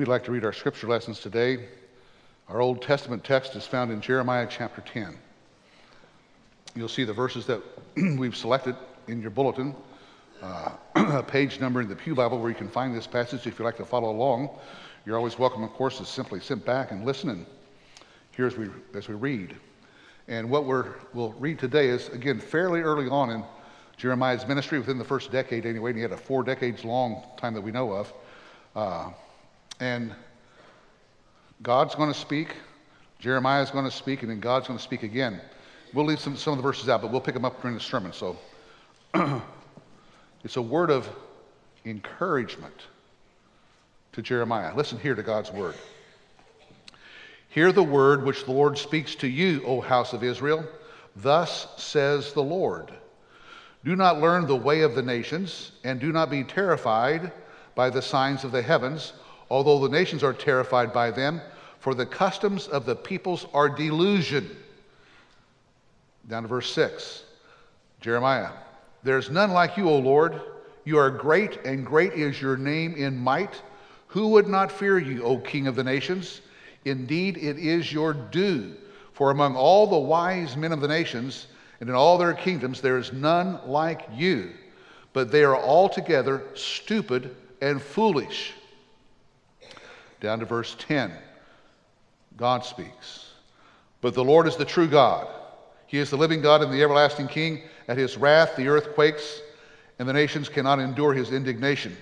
We'd like to read our scripture lessons today. Our Old Testament text is found in Jeremiah chapter 10. You'll see the verses that we've selected in your bulletin, uh, a page number in the Pew Bible where you can find this passage if you'd like to follow along. You're always welcome, of course, to simply sit back and listen and hear as we, as we read. And what we're, we'll read today is, again, fairly early on in Jeremiah's ministry, within the first decade anyway, and he had a four decades long time that we know of. Uh, and God's going to speak, Jeremiah's going to speak, and then God's going to speak again. We'll leave some, some of the verses out, but we'll pick them up during the sermon. So it's a word of encouragement to Jeremiah. Listen here to God's word. Hear the word which the Lord speaks to you, O house of Israel. Thus says the Lord Do not learn the way of the nations, and do not be terrified by the signs of the heavens, although the nations are terrified by them, for the customs of the peoples are delusion. Down to verse 6. Jeremiah, There's none like you, O Lord. You are great, and great is your name in might. Who would not fear you, O King of the nations? Indeed, it is your due. For among all the wise men of the nations and in all their kingdoms, there is none like you, but they are altogether stupid and foolish. Down to verse 10. God speaks. But the Lord is the true God. He is the living God and the everlasting King. At his wrath, the earth quakes, and the nations cannot endure his indignation.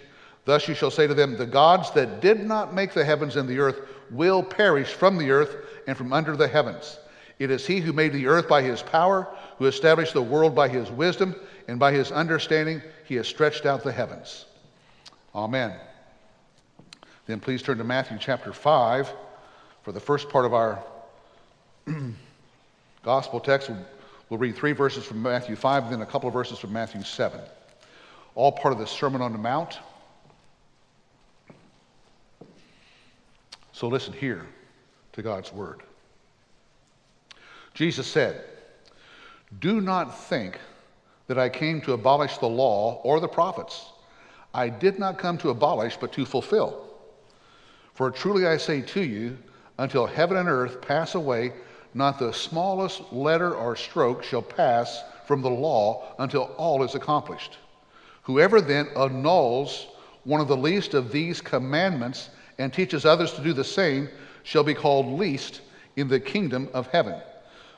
Thus you shall say to them, The gods that did not make the heavens and the earth will perish from the earth and from under the heavens. It is he who made the earth by his power, who established the world by his wisdom, and by his understanding he has stretched out the heavens. Amen. Then please turn to Matthew chapter 5 for the first part of our gospel text. We'll, read three verses from Matthew 5 and then a couple of verses from Matthew 7. All part of the Sermon on the Mount. So listen here to God's word. Jesus said, Do not think that I came to abolish the law or the prophets. I did not come to abolish, but to fulfill. For truly I say to you, until heaven and earth pass away, not the smallest letter or stroke shall pass from the law until all is accomplished. Whoever then annuls one of the least of these commandments and teaches others to do the same shall be called least in the kingdom of heaven.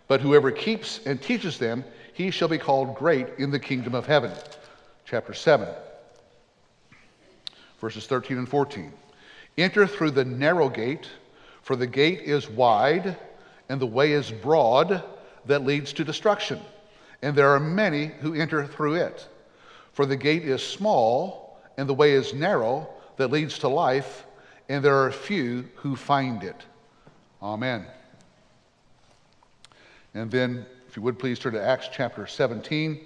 But whoever keeps and teaches them, he shall be called great in the kingdom of heaven. Chapter 7, verses 13 and 14. Enter through the narrow gate, for the gate is wide and the way is broad that leads to destruction, and there are many who enter through it. For the gate is small and the way is narrow that leads to life and there are few who find it. Amen. And then, if you would please turn to Acts chapter 17.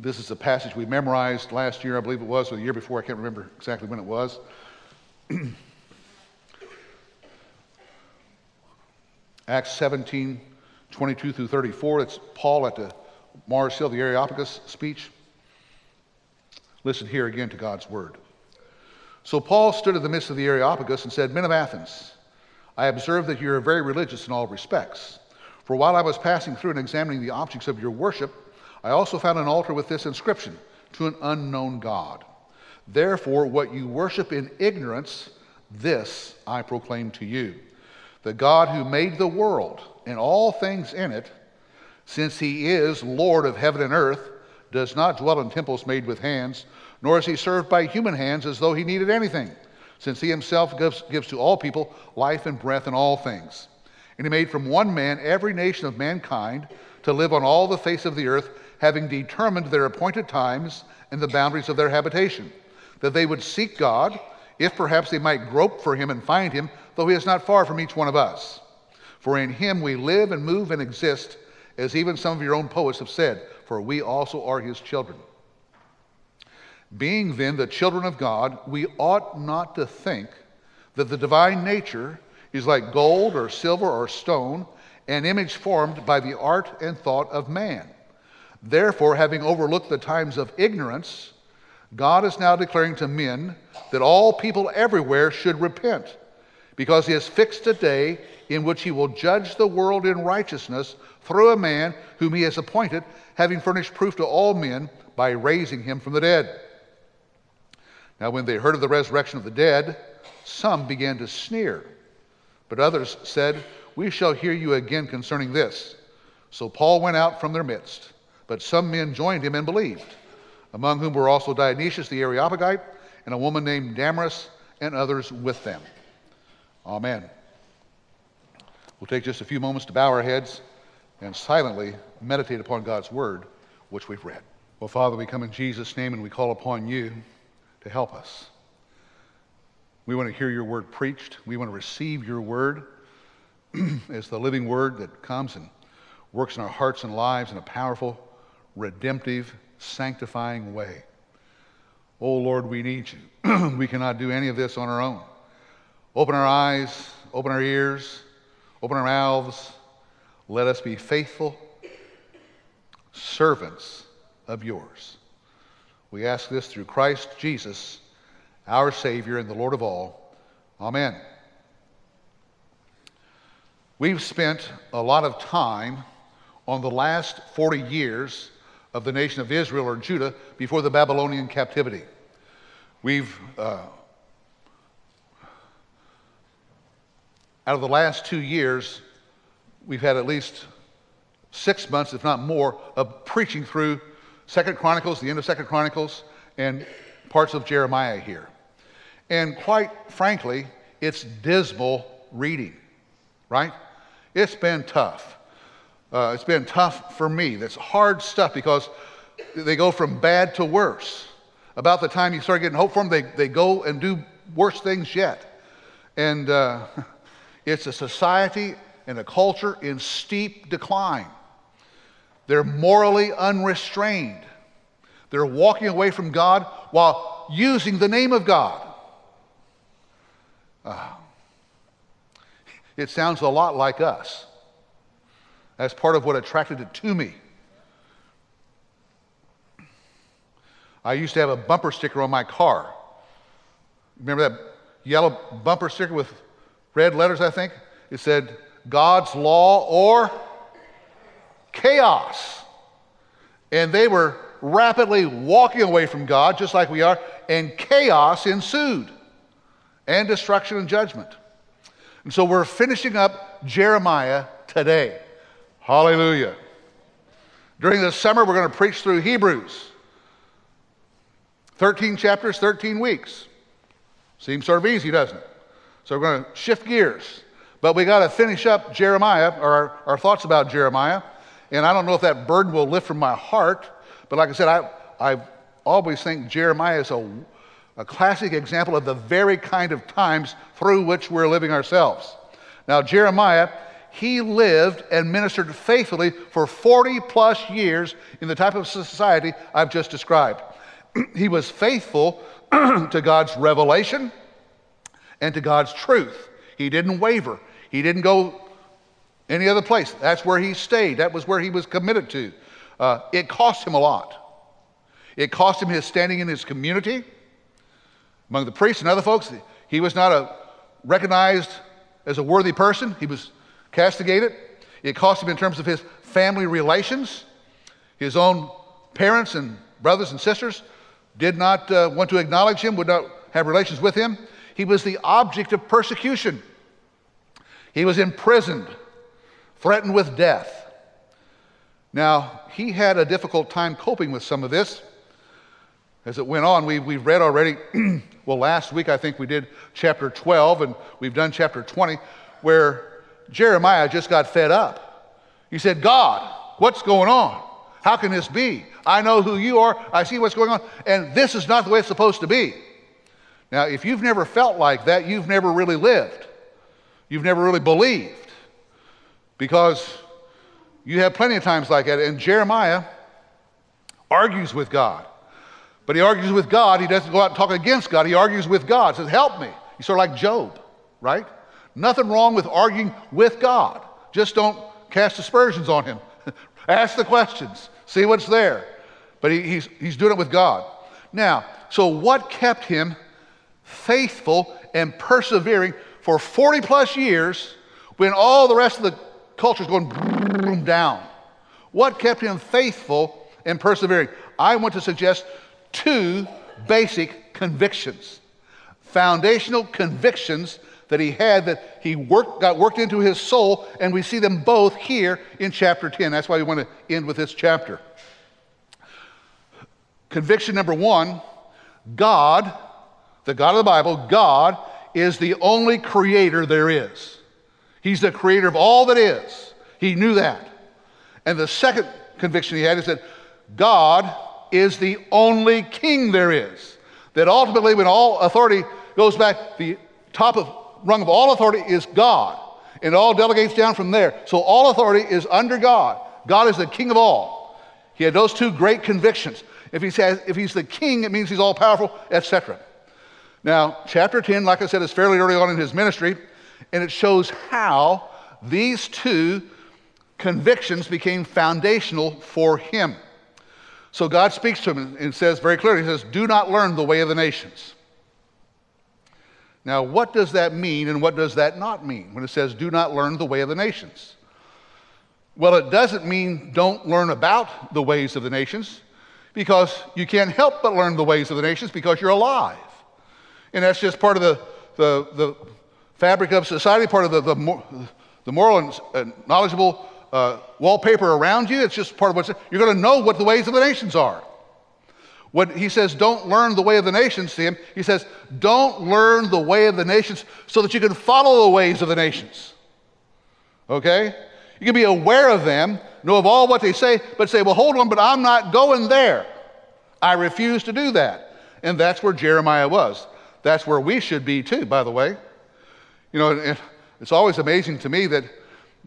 This is a passage we memorized last year, I believe it was, or the year before, I can't remember exactly when it was. Acts 17, 22 through 34. It's Paul at the Mars Hill, the Areopagus speech. Listen here again to God's word. So Paul stood in the midst of the Areopagus and said, Men of Athens, I observe that you are very religious in all respects. For while I was passing through and examining the objects of your worship, I also found an altar with this inscription to an unknown God. Therefore, what you worship in ignorance, this I proclaim to you. The God who made the world and all things in it, since he is Lord of heaven and earth, does not dwell in temples made with hands nor is he served by human hands as though he needed anything, since he himself gives, gives to all people life and breath and all things. And he made from one man every nation of mankind to live on all the face of the earth, having determined their appointed times and the boundaries of their habitation, that they would seek God, if perhaps they might grope for him and find him, though he is not far from each one of us. For in him we live and move and exist, as even some of your own poets have said, for we also are his children. Being then the children of God, we ought not to think that the divine nature is like gold or silver or stone, an image formed by the art and thought of man. Therefore, having overlooked the times of ignorance, God is now declaring to men that all people everywhere should repent, because he has fixed a day in which he will judge the world in righteousness through a man whom he has appointed, having furnished proof to all men by raising him from the dead. Now, when they heard of the resurrection of the dead, some began to sneer, but others said, We shall hear you again concerning this. So Paul went out from their midst, but some men joined him and believed, among whom were also Dionysius the Areopagite and a woman named Damaris and others with them. Amen. We'll take just a few moments to bow our heads and silently meditate upon God's word, which we've read. Well, Father, we come in Jesus' name and we call upon you to help us. We want to hear your word preached. We want to receive your word as the living word that comes and works in our hearts and lives in a powerful, redemptive, sanctifying way. Oh Lord, we need you. we cannot do any of this on our own. Open our eyes, open our ears, open our mouths. Let us be faithful servants of yours. We ask this through Christ Jesus, our Savior and the Lord of all. Amen. We've spent a lot of time on the last 40 years of the nation of Israel or Judah before the Babylonian captivity. We've, uh, out of the last two years, we've had at least six months, if not more, of preaching through Second Chronicles, the end of Second Chronicles, and parts of Jeremiah here. And quite frankly, it's dismal reading, right? It's been tough. Uh, it's been tough for me. That's hard stuff because they go from bad to worse. About the time you start getting hope for them, they, they go and do worse things yet. And uh, it's a society and a culture in steep decline. They're morally unrestrained. They're walking away from God while using the name of God. Uh, it sounds a lot like us. That's part of what attracted it to me. I used to have a bumper sticker on my car. Remember that yellow bumper sticker with red letters, I think? It said, God's law or chaos. And they were rapidly walking away from God, just like we are, and chaos ensued, and destruction and judgment. And so we're finishing up Jeremiah today. Hallelujah. During the summer, we're going to preach through Hebrews. 13 chapters, 13 weeks. Seems sort of easy, doesn't it? So we're going to shift gears. But we got to finish up Jeremiah, or our, our, thoughts about Jeremiah. And I don't know if that burden will lift from my heart, but like I said, I, I always think Jeremiah is a, a classic example of the very kind of times through which we're living ourselves. Now, Jeremiah, he lived and ministered faithfully for 40 plus years in the type of society I've just described. he was faithful to God's revelation and to God's truth. He didn't waver. He didn't go any other place. That's where he stayed. That was where he was committed to. Uh, it cost him a lot. It cost him his standing in his community among the priests and other folks. He was not a, recognized as a worthy person. He was castigated. It cost him in terms of his family relations. His own parents and brothers and sisters did not uh, want to acknowledge him, would not have relations with him. He was the object of persecution. He was imprisoned, threatened with death. Now, he had a difficult time coping with some of this. As it went on, we, we've read already, well, last week I think we did chapter 12, and we've done chapter 20, where Jeremiah just got fed up. He said, God, what's going on? How can this be? I know who you are. I see what's going on. And this is not the way it's supposed to be. Now, if you've never felt like that, you've never really lived. You've never really believed. Because you have plenty of times like that. And Jeremiah argues with God. But he argues with God. He doesn't go out and talk against God. He argues with God. Says, Help me. He's sort of like Job, right? Nothing wrong with arguing with God. Just don't cast aspersions on him. Ask the questions, see what's there. But he, he's, he's doing it with God. Now, so what kept him faithful and persevering for 40 plus years when all the rest of the culture is going down? What kept him faithful and persevering? I want to suggest two basic convictions, foundational convictions that he had that he worked, got worked into his soul, and we see them both here in chapter 10. That's why we want to end with this chapter. Conviction number one God, the God of the Bible, God is the only creator there is. He's the creator of all that is. He knew that. And the second conviction he had is that God is the only king there is. That ultimately, when all authority goes back, the top of rung of all authority is God. And all delegates down from there. So all authority is under God. God is the king of all. He had those two great convictions. If, he says, if he's the king, it means he's all powerful, etc. Now, chapter 10, like I said, is fairly early on in his ministry, and it shows how these two convictions became foundational for him. So God speaks to him and says very clearly, He says, Do not learn the way of the nations. Now, what does that mean and what does that not mean when it says, do not learn the way of the nations? Well, it doesn't mean don't learn about the ways of the nations because you can't help but learn the ways of the nations because you're alive. And that's just part of the, the, the fabric of society, part of the, the, the moral and knowledgeable uh, wallpaper around you. It's just part of what's, you're going to know what the ways of the nations are. What he says, don't learn the way of the nations to him. He says, don't learn the way of the nations so that you can follow the ways of the nations. Okay? You can be aware of them, know of all what they say, but say, well, hold on, but I'm not going there. I refuse to do that. And that's where Jeremiah was. That's where we should be too, by the way. You know, it's always amazing to me that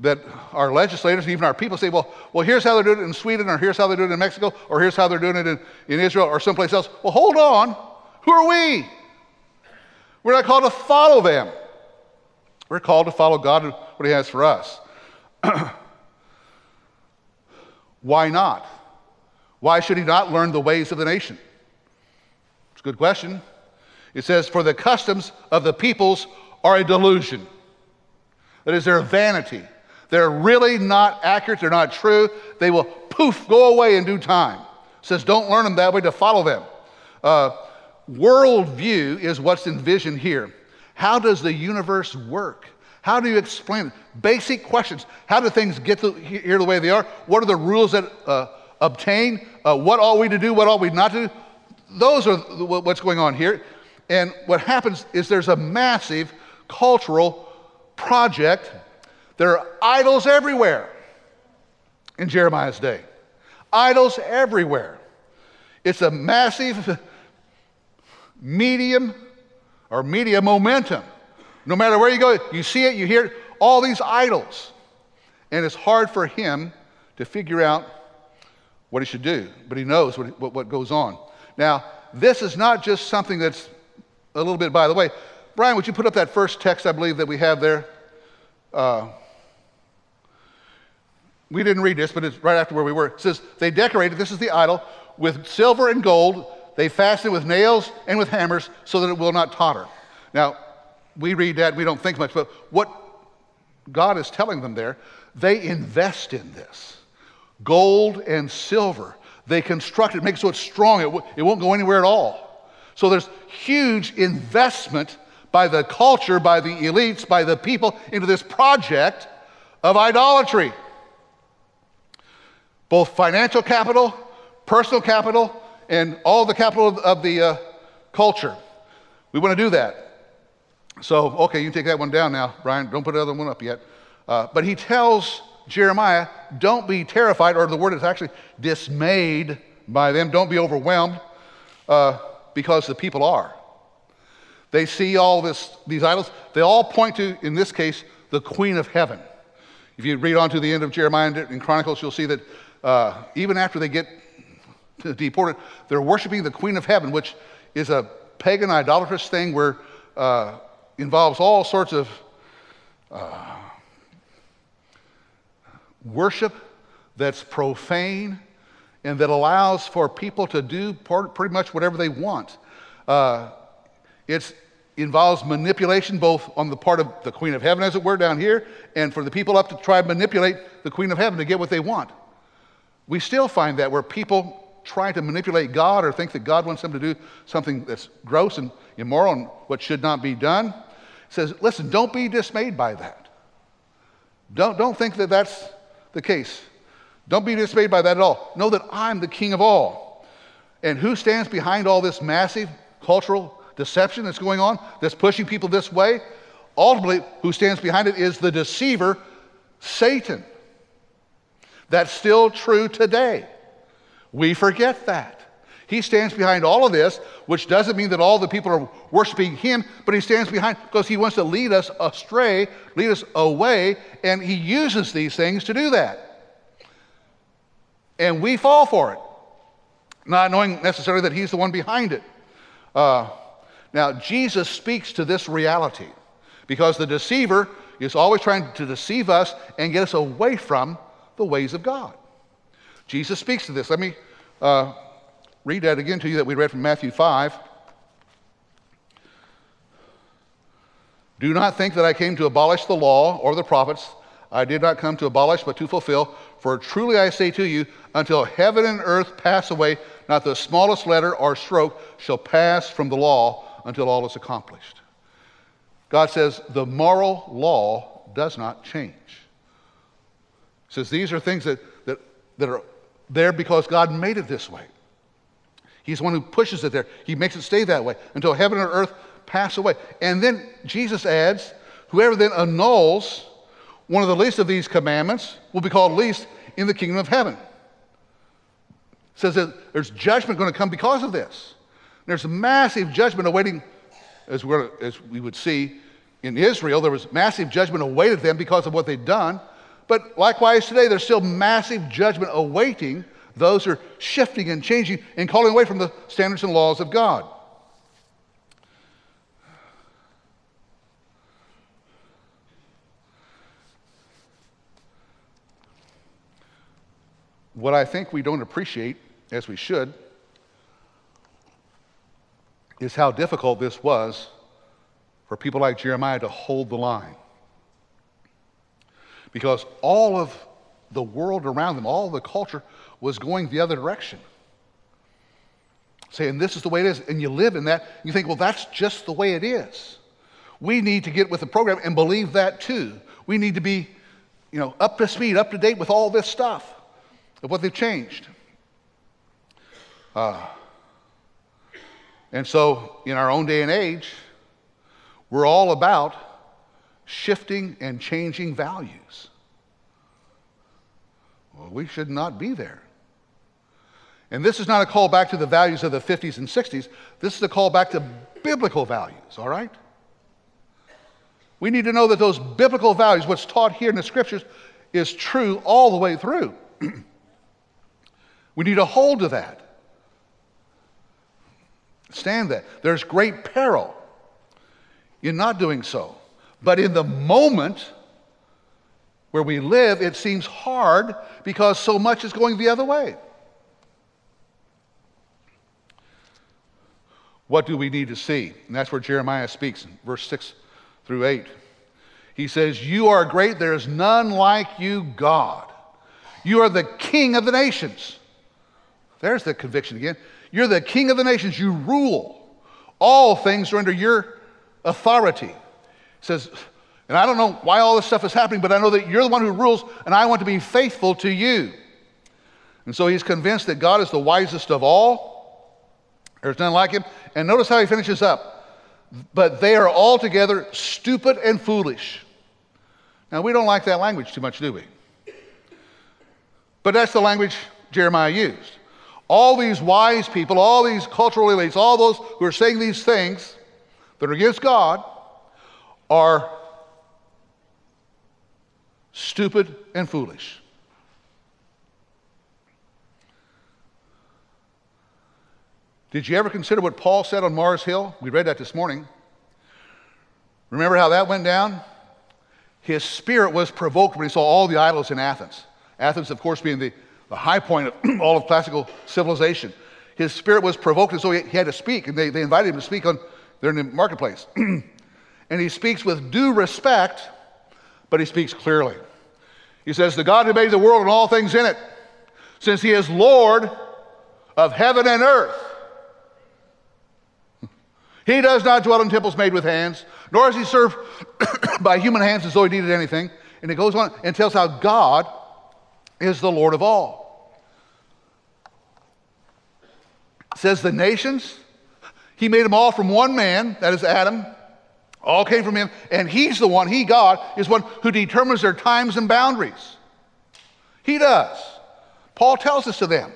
that our legislators, even our people, say, well, well, here's how they're doing it in Sweden, or here's how they're doing it in Mexico, or here's how they're doing it in, in Israel, or someplace else. Well, hold on. Who are we? We're not called to follow them. We're called to follow God and what He has for us. Why not? Why should he not learn the ways of the nation? It's a good question. It says, For the customs of the peoples are a delusion. That is, their vanity. They're really not accurate, they're not true. They will poof, go away in due time. Says, don't learn them that way to follow them. Uh, worldview is what's envisioned here. How does the universe work? How do you explain it? Basic questions. How do things get to, here the way they are? What are the rules that uh, obtain? Uh, what are we to do? What are we not to do? Those are what's going on here. And what happens is there's a massive cultural project there are idols everywhere in Jeremiah's day. Idols everywhere. It's a massive medium or media momentum. No matter where you go, you see it, you hear it, all these idols. And it's hard for him to figure out what he should do, but he knows what, what, what goes on. Now, this is not just something that's a little bit by the way. Brian, would you put up that first text I believe that we have there? Uh, we didn't read this, but it's right after where we were. It says, They decorated, this is the idol, with silver and gold. They fastened with nails and with hammers so that it will not totter. Now, we read that, we don't think much, but what God is telling them there, they invest in this gold and silver. They construct it, make it so it's strong, it, w- it won't go anywhere at all. So there's huge investment by the culture, by the elites, by the people into this project of idolatry both financial capital, personal capital, and all the capital of the uh, culture. We want to do that. So, okay, you can take that one down now, Brian. Don't put another one up yet. Uh, but he tells Jeremiah, don't be terrified, or the word is actually dismayed by them. Don't be overwhelmed uh, because the people are. They see all this, these idols. They all point to, in this case, the Queen of Heaven. If you read on to the end of Jeremiah and Chronicles, you'll see that uh, even after they get deported, they're worshiping the Queen of Heaven, which is a pagan idolatrous thing where uh, involves all sorts of uh, worship that's profane and that allows for people to do pretty much whatever they want. Uh, it involves manipulation both on the part of the Queen of Heaven, as it were, down here, and for the people up to try and manipulate the Queen of Heaven to get what they want. We still find that where people try to manipulate God or think that God wants them to do something that's gross and immoral and what should not be done. Says, listen, don't be dismayed by that. Don't, don't think that that's the case. Don't be dismayed by that at all. Know that I'm the king of all. And who stands behind all this massive cultural deception that's going on, that's pushing people this way? Ultimately, who stands behind it is the deceiver, Satan. That's still true today. We forget that. He stands behind all of this, which doesn't mean that all the people are worshiping him, but he stands behind because he wants to lead us astray, lead us away, and he uses these things to do that. And we fall for it, not knowing necessarily that he's the one behind it. Uh, now, Jesus speaks to this reality because the deceiver is always trying to deceive us and get us away from the ways of God. Jesus speaks to this. Let me uh, read that again to you that we read from Matthew 5. Do not think that I came to abolish the law or the prophets. I did not come to abolish, but to fulfill. For truly I say to you, until heaven and earth pass away, not the smallest letter or stroke shall pass from the law until all is accomplished. God says the moral law does not change. Says these are things that, that, that are there because God made it this way. He's the one who pushes it there. He makes it stay that way until heaven and earth pass away. And then Jesus adds, whoever then annuls one of the least of these commandments will be called least in the kingdom of heaven. says that there's judgment going to come because of this. There's massive judgment awaiting, as, as we would see in Israel, there was massive judgment awaited them because of what they'd done. But likewise, today, there's still massive judgment awaiting those who are shifting and changing and calling away from the standards and laws of God. What I think we don't appreciate, as we should, is how difficult this was for people like Jeremiah to hold the line because all of the world around them, all the culture was going the other direction. Saying this is the way it is, and you live in that, you think, well, that's just the way it is. We need to get with the program and believe that too. We need to be, you know, up to speed, up to date with all this stuff of what they've changed. Uh, and so, in our own day and age, we're all about shifting and changing values. Well, we should not be there. And this is not a call back to the values of the 50s and 60s. This is a call back to biblical values, all right? We need to know that those biblical values, what's taught here in the scriptures, is true all the way through. we need to hold to that. Stand that. There's great peril in not doing so. But in the moment where we live, it seems hard because so much is going the other way. What do we need to see? And that's where Jeremiah speaks verse 6 through 8. He says, You are great, there is none like you, God. You are the king of the nations. There's the conviction again. You're the king of the nations. You rule. All things are under your authority says, and I don't know why all this stuff is happening, but I know that you're the one who rules, and I want to be faithful to you. And so he's convinced that God is the wisest of all. There's none like him. And notice how he finishes up. But they are altogether stupid and foolish. Now, we don't like that language too much, do we? But that's the language Jeremiah used. All these wise people, all these cultural elites, all those who are saying these things that are against God, are stupid and foolish. Did you ever consider what Paul said on Mars Hill? We read that this morning. Remember how that went down? His spirit was provoked when he saw all the idols in Athens. Athens, of course, being the, the high point of all of classical civilization. his spirit was provoked, and so he, he had to speak. And they, they invited him to speak on, they're in the marketplace. and he speaks with due respect, but he speaks clearly. He says, The God who made the world and all things in it, since he is Lord of heaven and earth, he does not dwell in temples made with hands, nor is he served by human hands as though he needed anything. And it goes on and tells how God is the Lord of all. It says the nations, he made them all from one man, that is Adam. All came from him, and he's the one, he, God, is one who determines their times and boundaries. He does. Paul tells us to them.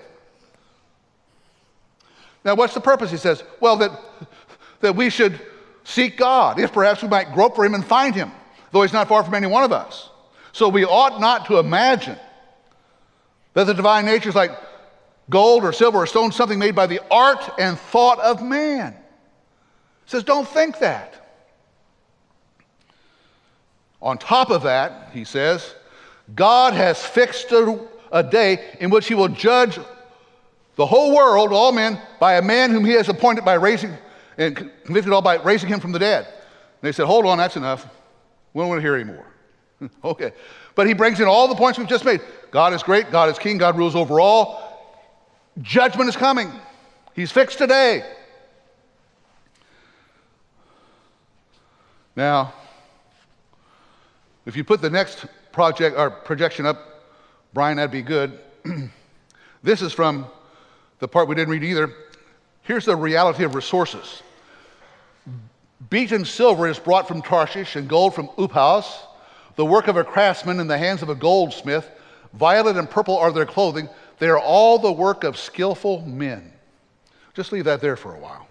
Now, what's the purpose? He says, well, that, that we should seek God, if perhaps we might grope for him and find him, though he's not far from any one of us. So we ought not to imagine that the divine nature is like gold or silver or stone, something made by the art and thought of man. He says, don't think that. On top of that, he says, God has fixed a, a day in which he will judge the whole world, all men, by a man whom he has appointed by raising and convicted all by raising him from the dead. And they said, Hold on, that's enough. We don't want to hear anymore. okay. But he brings in all the points we've just made. God is great, God is king, God rules over all. Judgment is coming. He's fixed today. Now, if you put the next project or projection up, Brian, that'd be good. this is from the part we didn't read either. Here's the reality of resources. Beaten silver is brought from Tarshish and gold from Uphaz, the work of a craftsman in the hands of a goldsmith. Violet and purple are their clothing. They are all the work of skillful men. Just leave that there for a while.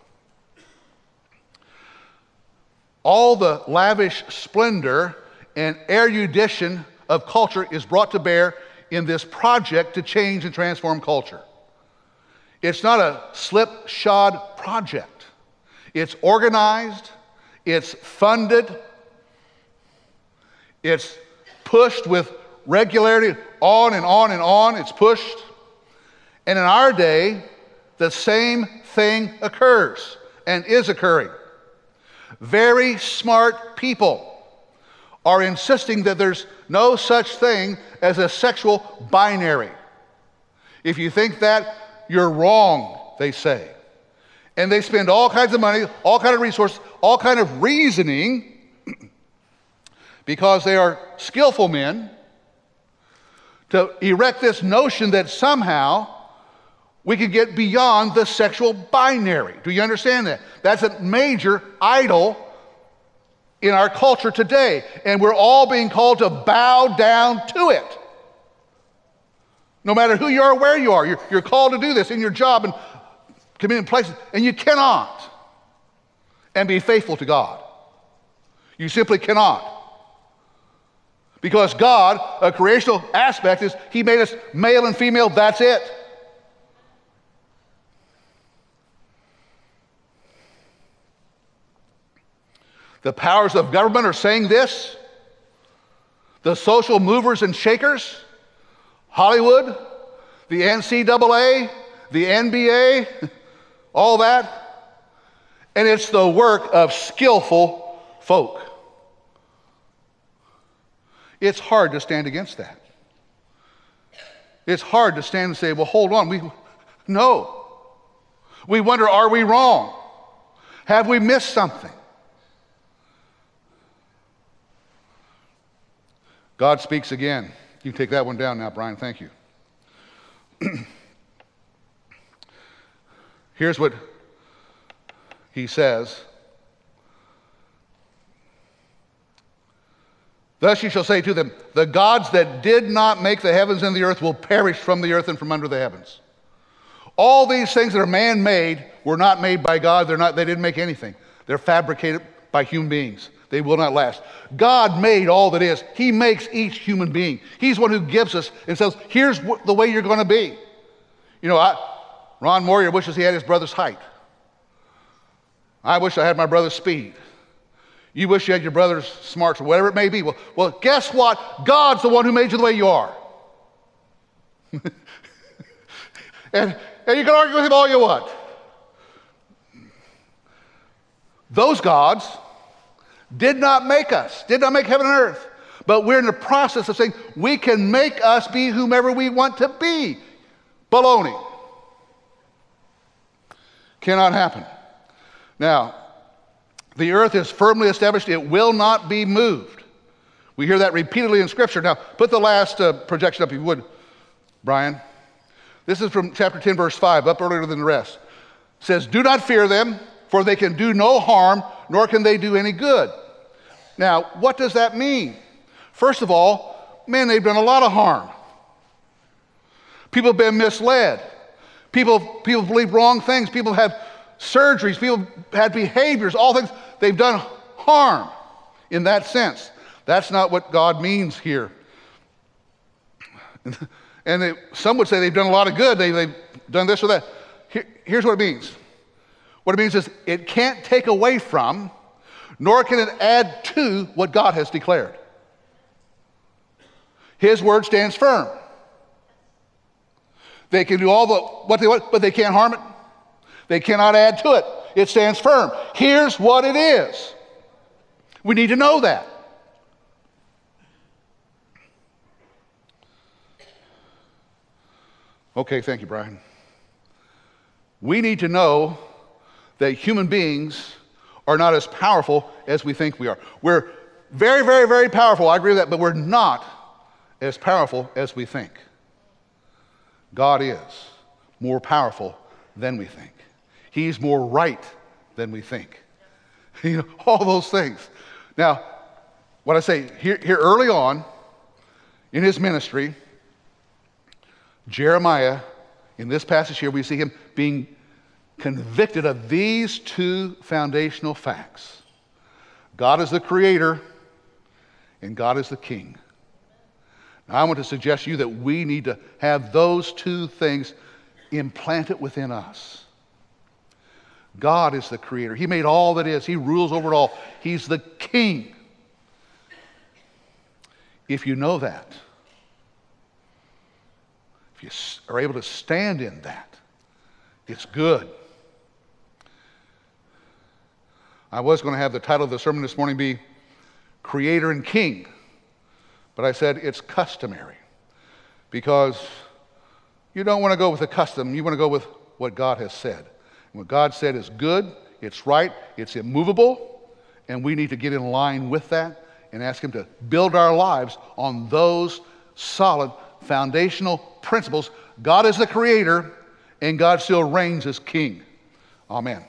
All the lavish splendor and erudition of culture is brought to bear in this project to change and transform culture. It's not a slipshod project. It's organized, it's funded, it's pushed with regularity, on and on and on, it's pushed. And in our day, the same thing occurs and is occurring. Very smart people are insisting that there's no such thing as a sexual binary. If you think that, you're wrong, they say. And they spend all kinds of money, all kind of resources, all kind of reasoning because they are skillful men to erect this notion that somehow we can get beyond the sexual binary. Do you understand that? That's a major idol in our culture today, and we're all being called to bow down to it. No matter who you are, where you are, you're, you're called to do this in your job and committing places, and you cannot and be faithful to God. You simply cannot. Because God, a creational aspect is He made us male and female, that's it. The powers of government are saying this. The social movers and shakers Hollywood, the NCAA, the NBA, all that. And it's the work of skillful folk. It's hard to stand against that. It's hard to stand and say, well, hold on. We, no. We wonder, are we wrong? Have we missed something? God speaks again. You take that one down now, Brian. Thank you. Here's what he says Thus you shall say to them, The gods that did not make the heavens and the earth will perish from the earth and from under the heavens. All these things that are man made were not made by God. They're not, they didn't make anything. They're fabricated by human beings. They will not last. God made all that is. He makes each human being. He's one who gives us and says, here's the way you're going to be. You know, I, Ron Moyer wishes he had his brother's height. I wish I had my brother's speed. You wish you had your brother's smarts or whatever it may be. Well, well, guess what? God's the one who made you the way you are. and, and you can argue with him all you want. Those gods did not make us, did not make heaven and earth. But we're in the process of saying we can make us be whomever we want to be. Baloney. Cannot happen. Now, the earth is firmly established, it will not be moved. We hear that repeatedly in Scripture. Now, put the last uh, projection up, if you would, Brian. This is from chapter 10, verse 5, up earlier than the rest. It says, Do not fear them, for they can do no harm, nor can they do any good. Now, what does that mean? First of all, man, they've done a lot of harm. People have been misled. People, people believe wrong things. People have surgeries. People had behaviors, all things. They've done harm in that sense. That's not what God means here. and they, some would say they've done a lot of good. They, have done this or that. Here, here's what it means what it means is it can't take away from, nor can it add to what God has declared. His word stands firm. They can do all the, what they want, but they can't harm it. They cannot add to it. It stands firm. Here's what it is. We need to know that. Okay, thank you, Brian. We need to know that human beings are not as powerful as we think we are. We're very, very, very powerful. I agree with that, but we're not as powerful as we think. God is more powerful than we think. He's more right than we think. You know, all those things. Now, what I say here, here early on in his ministry, Jeremiah, in this passage here, we see him being convicted of these two foundational facts God is the creator, and God is the king. Now, I want to suggest to you that we need to have those two things implanted within us. God is the creator. He made all that is, He rules over it all. He's the king. If you know that, if you are able to stand in that, it's good. I was going to have the title of the sermon this morning be Creator and King. But I said it's customary because you don't want to go with the custom, you want to go with what God has said. And what God said is good, it's right, it's immovable, and we need to get in line with that and ask Him to build our lives on those solid foundational principles. God is the creator, and God still reigns as king. Amen.